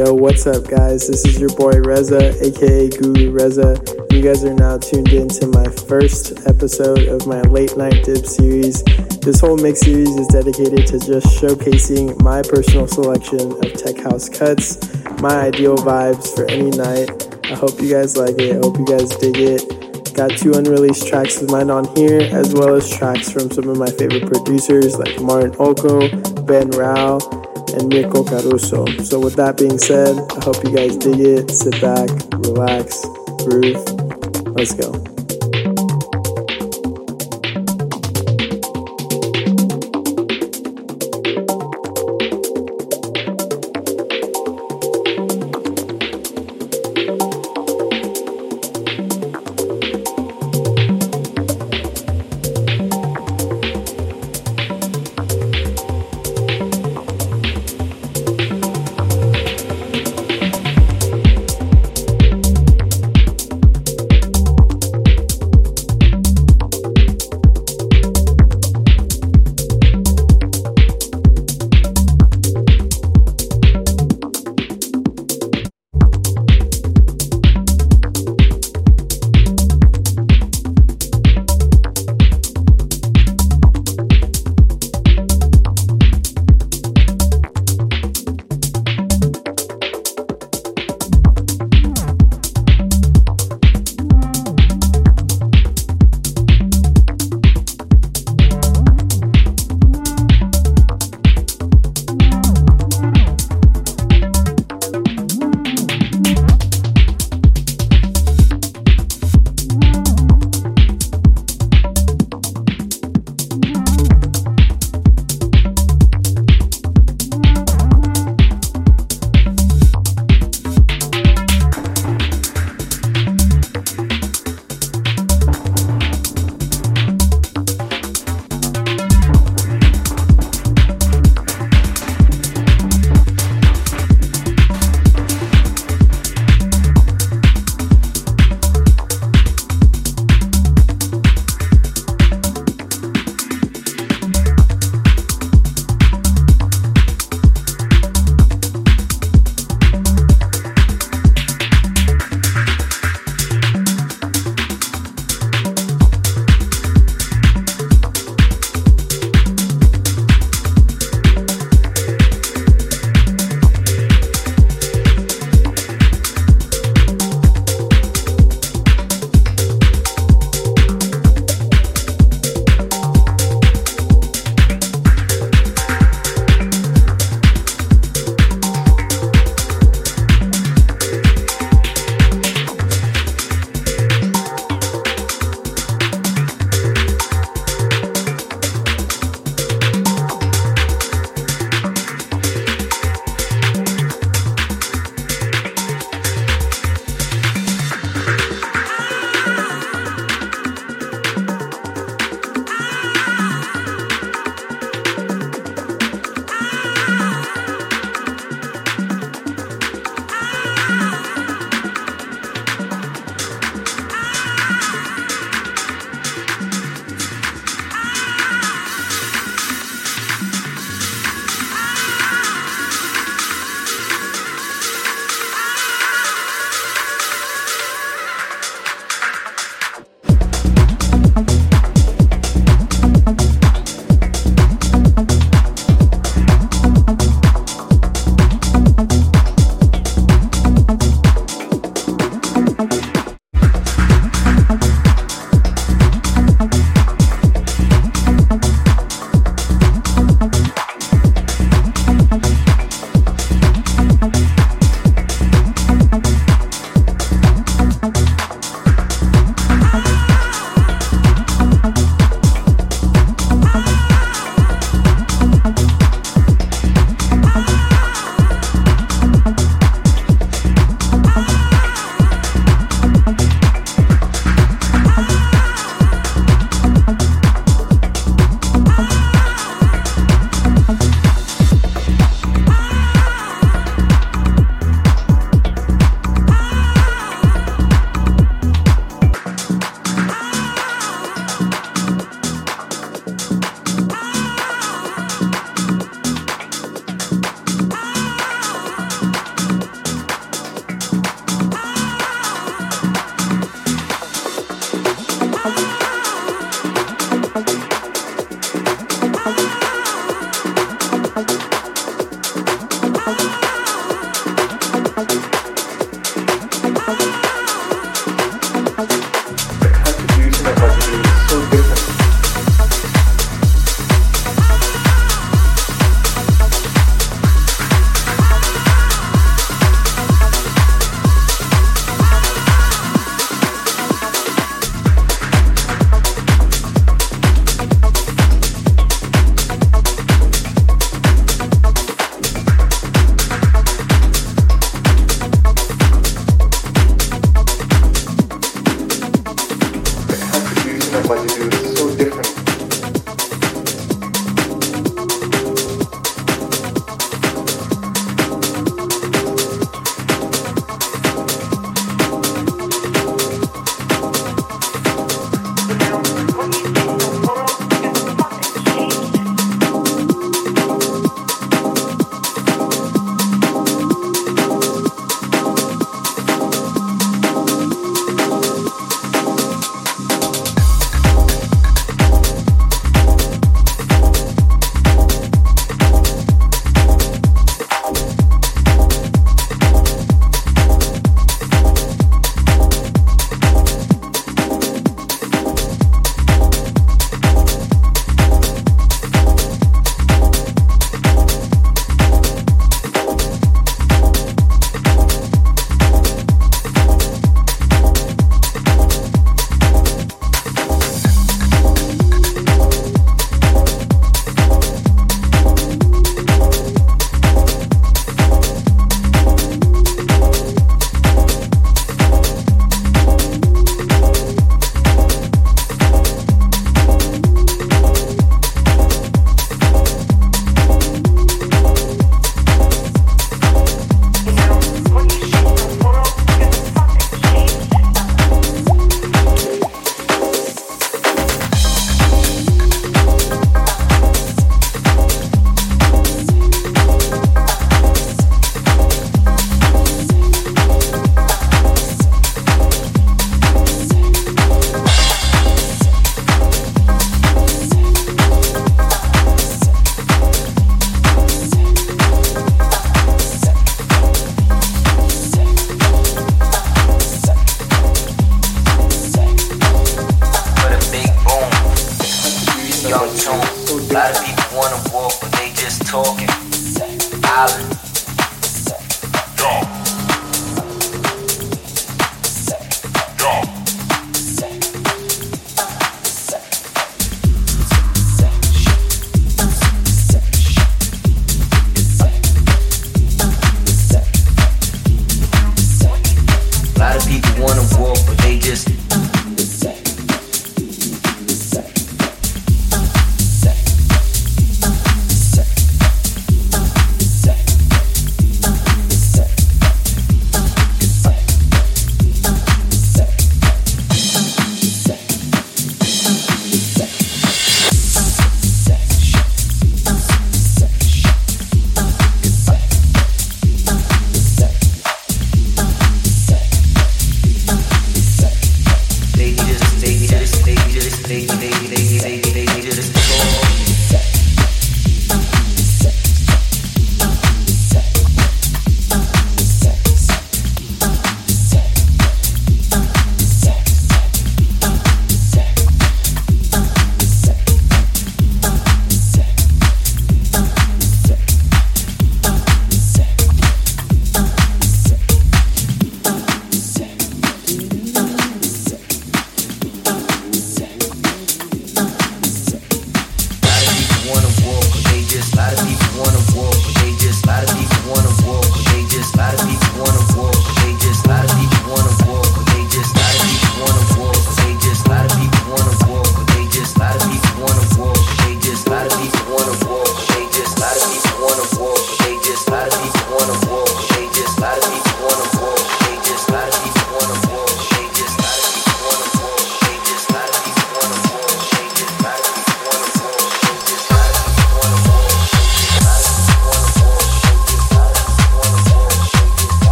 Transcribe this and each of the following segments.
Yo, what's up, guys? This is your boy Reza, aka Guru Reza. You guys are now tuned in to my first episode of my late night dip series. This whole mix series is dedicated to just showcasing my personal selection of tech house cuts, my ideal vibes for any night. I hope you guys like it. I hope you guys dig it. Got two unreleased tracks of mine on here, as well as tracks from some of my favorite producers like Martin Oko, Ben Rao, and Mirko Caruso. So, with that being said, I hope you guys dig it. Sit back, relax, groove. Let's go.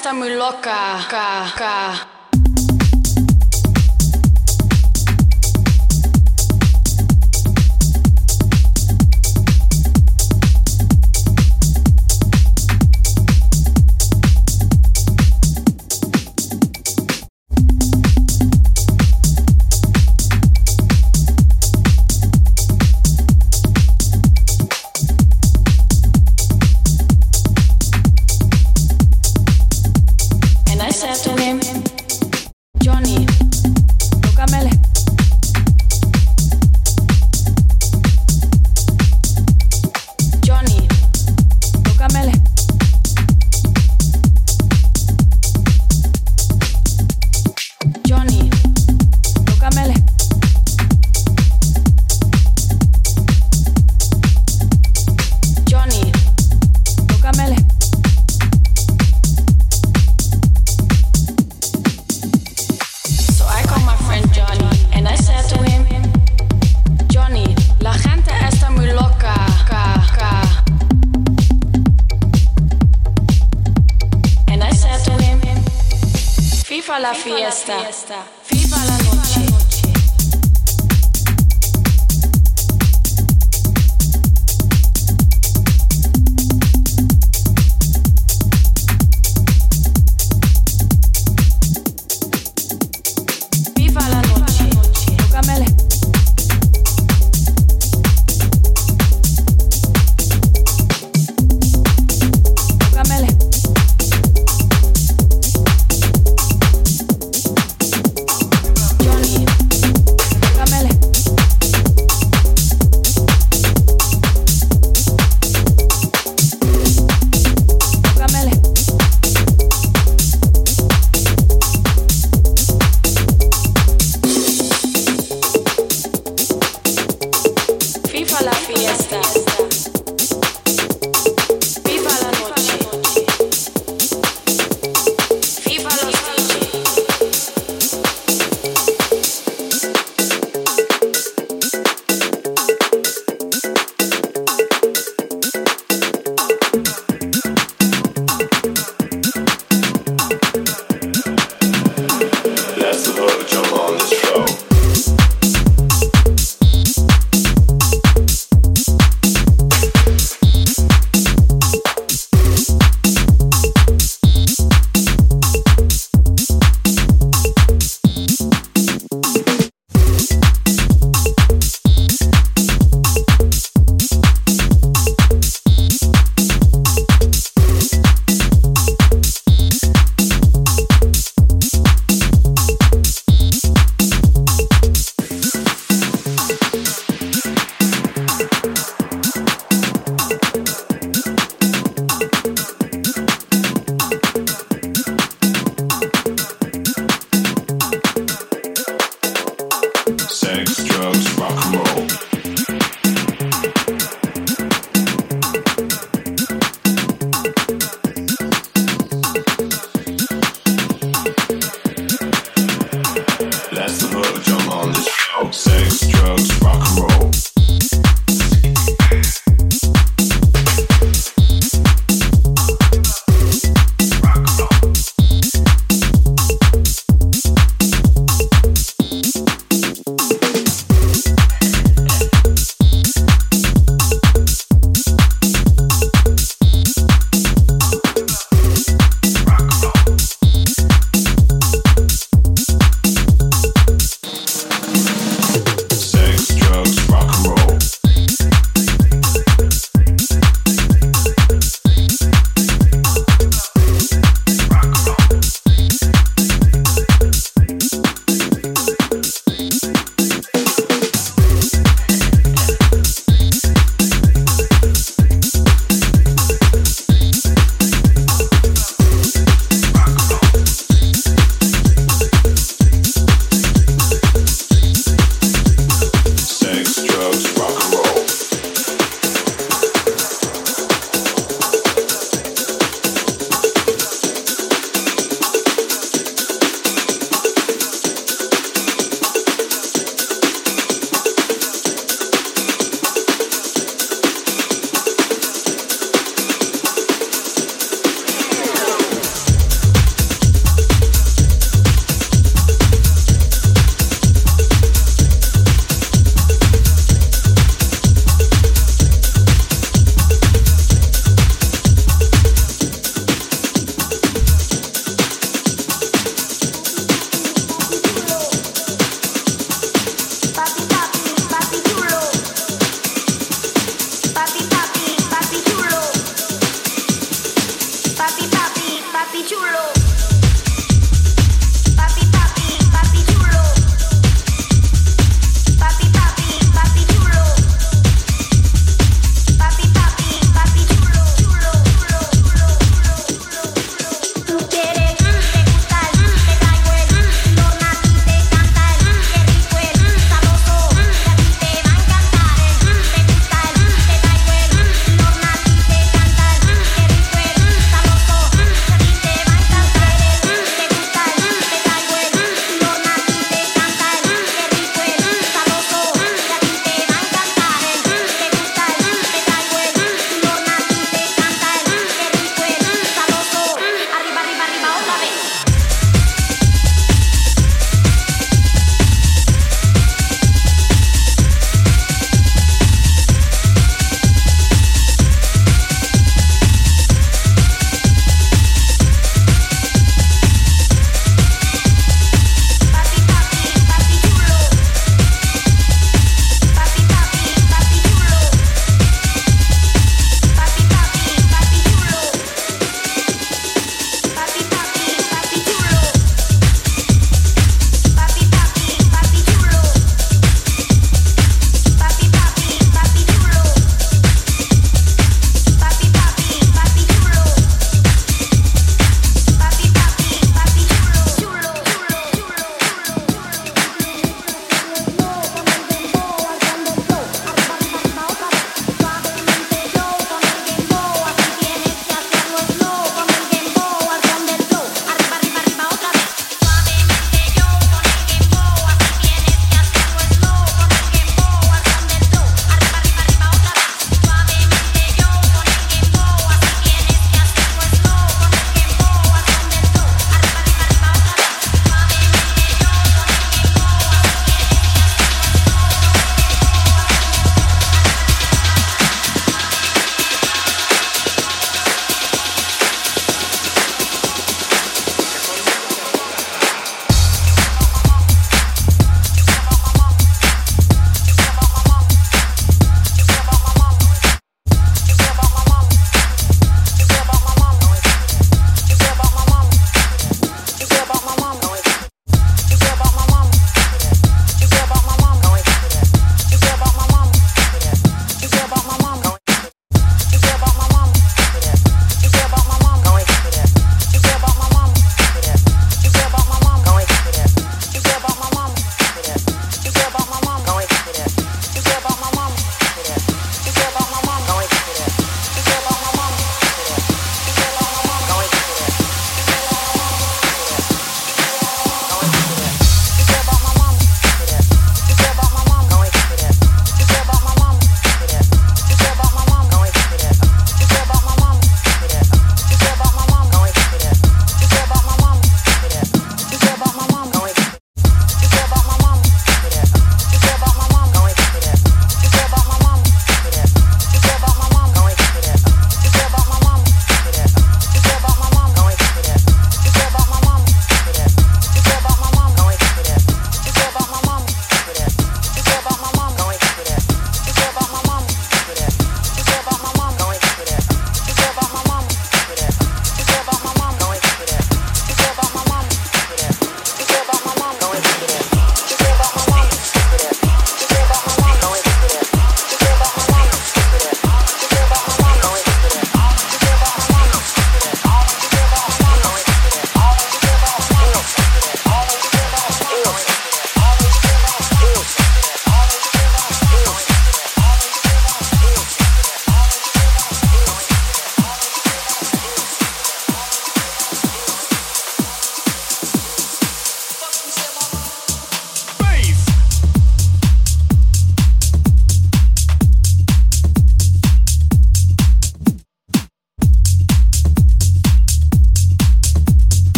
está muy loca. Ca, ca. fiesta.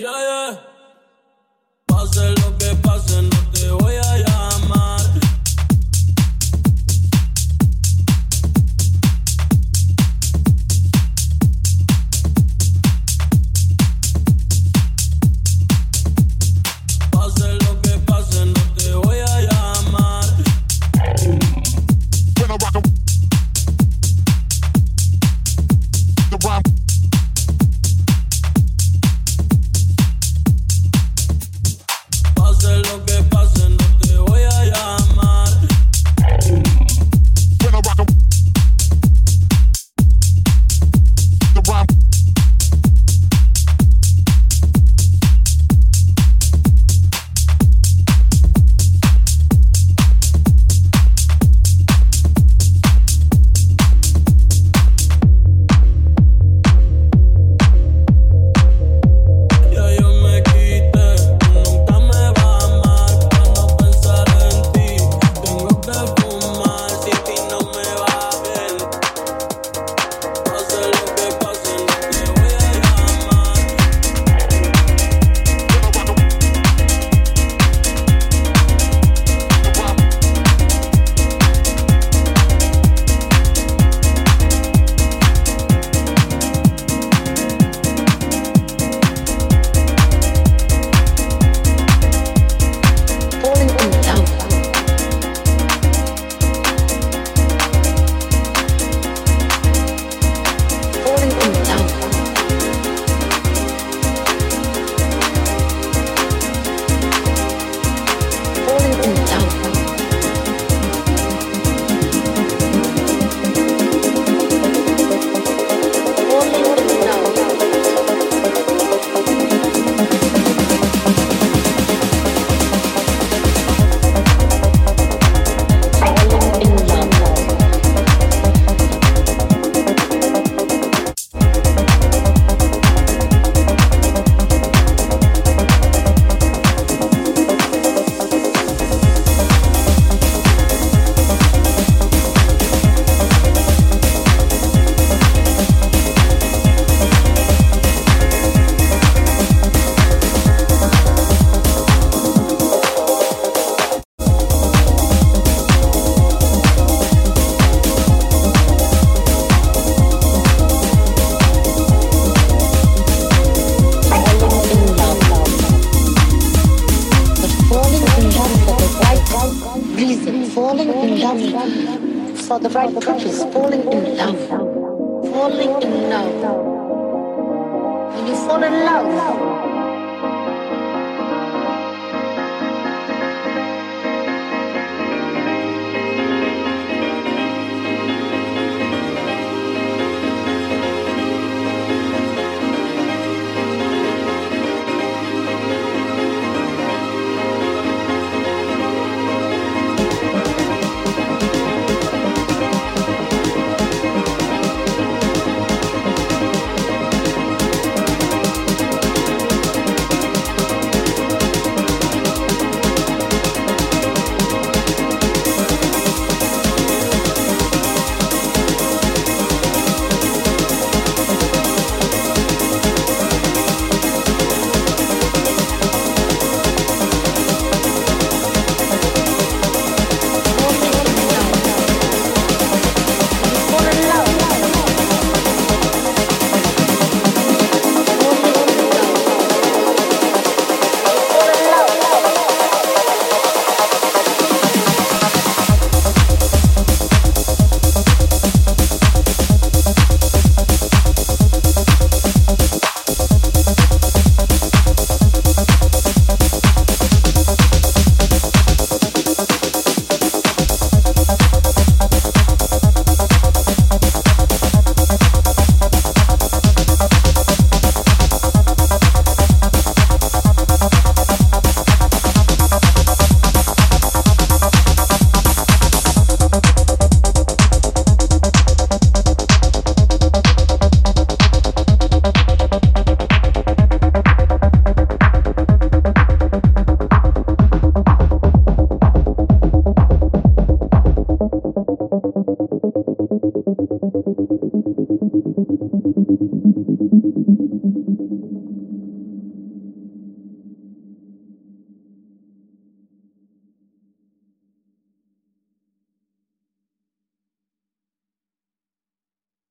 For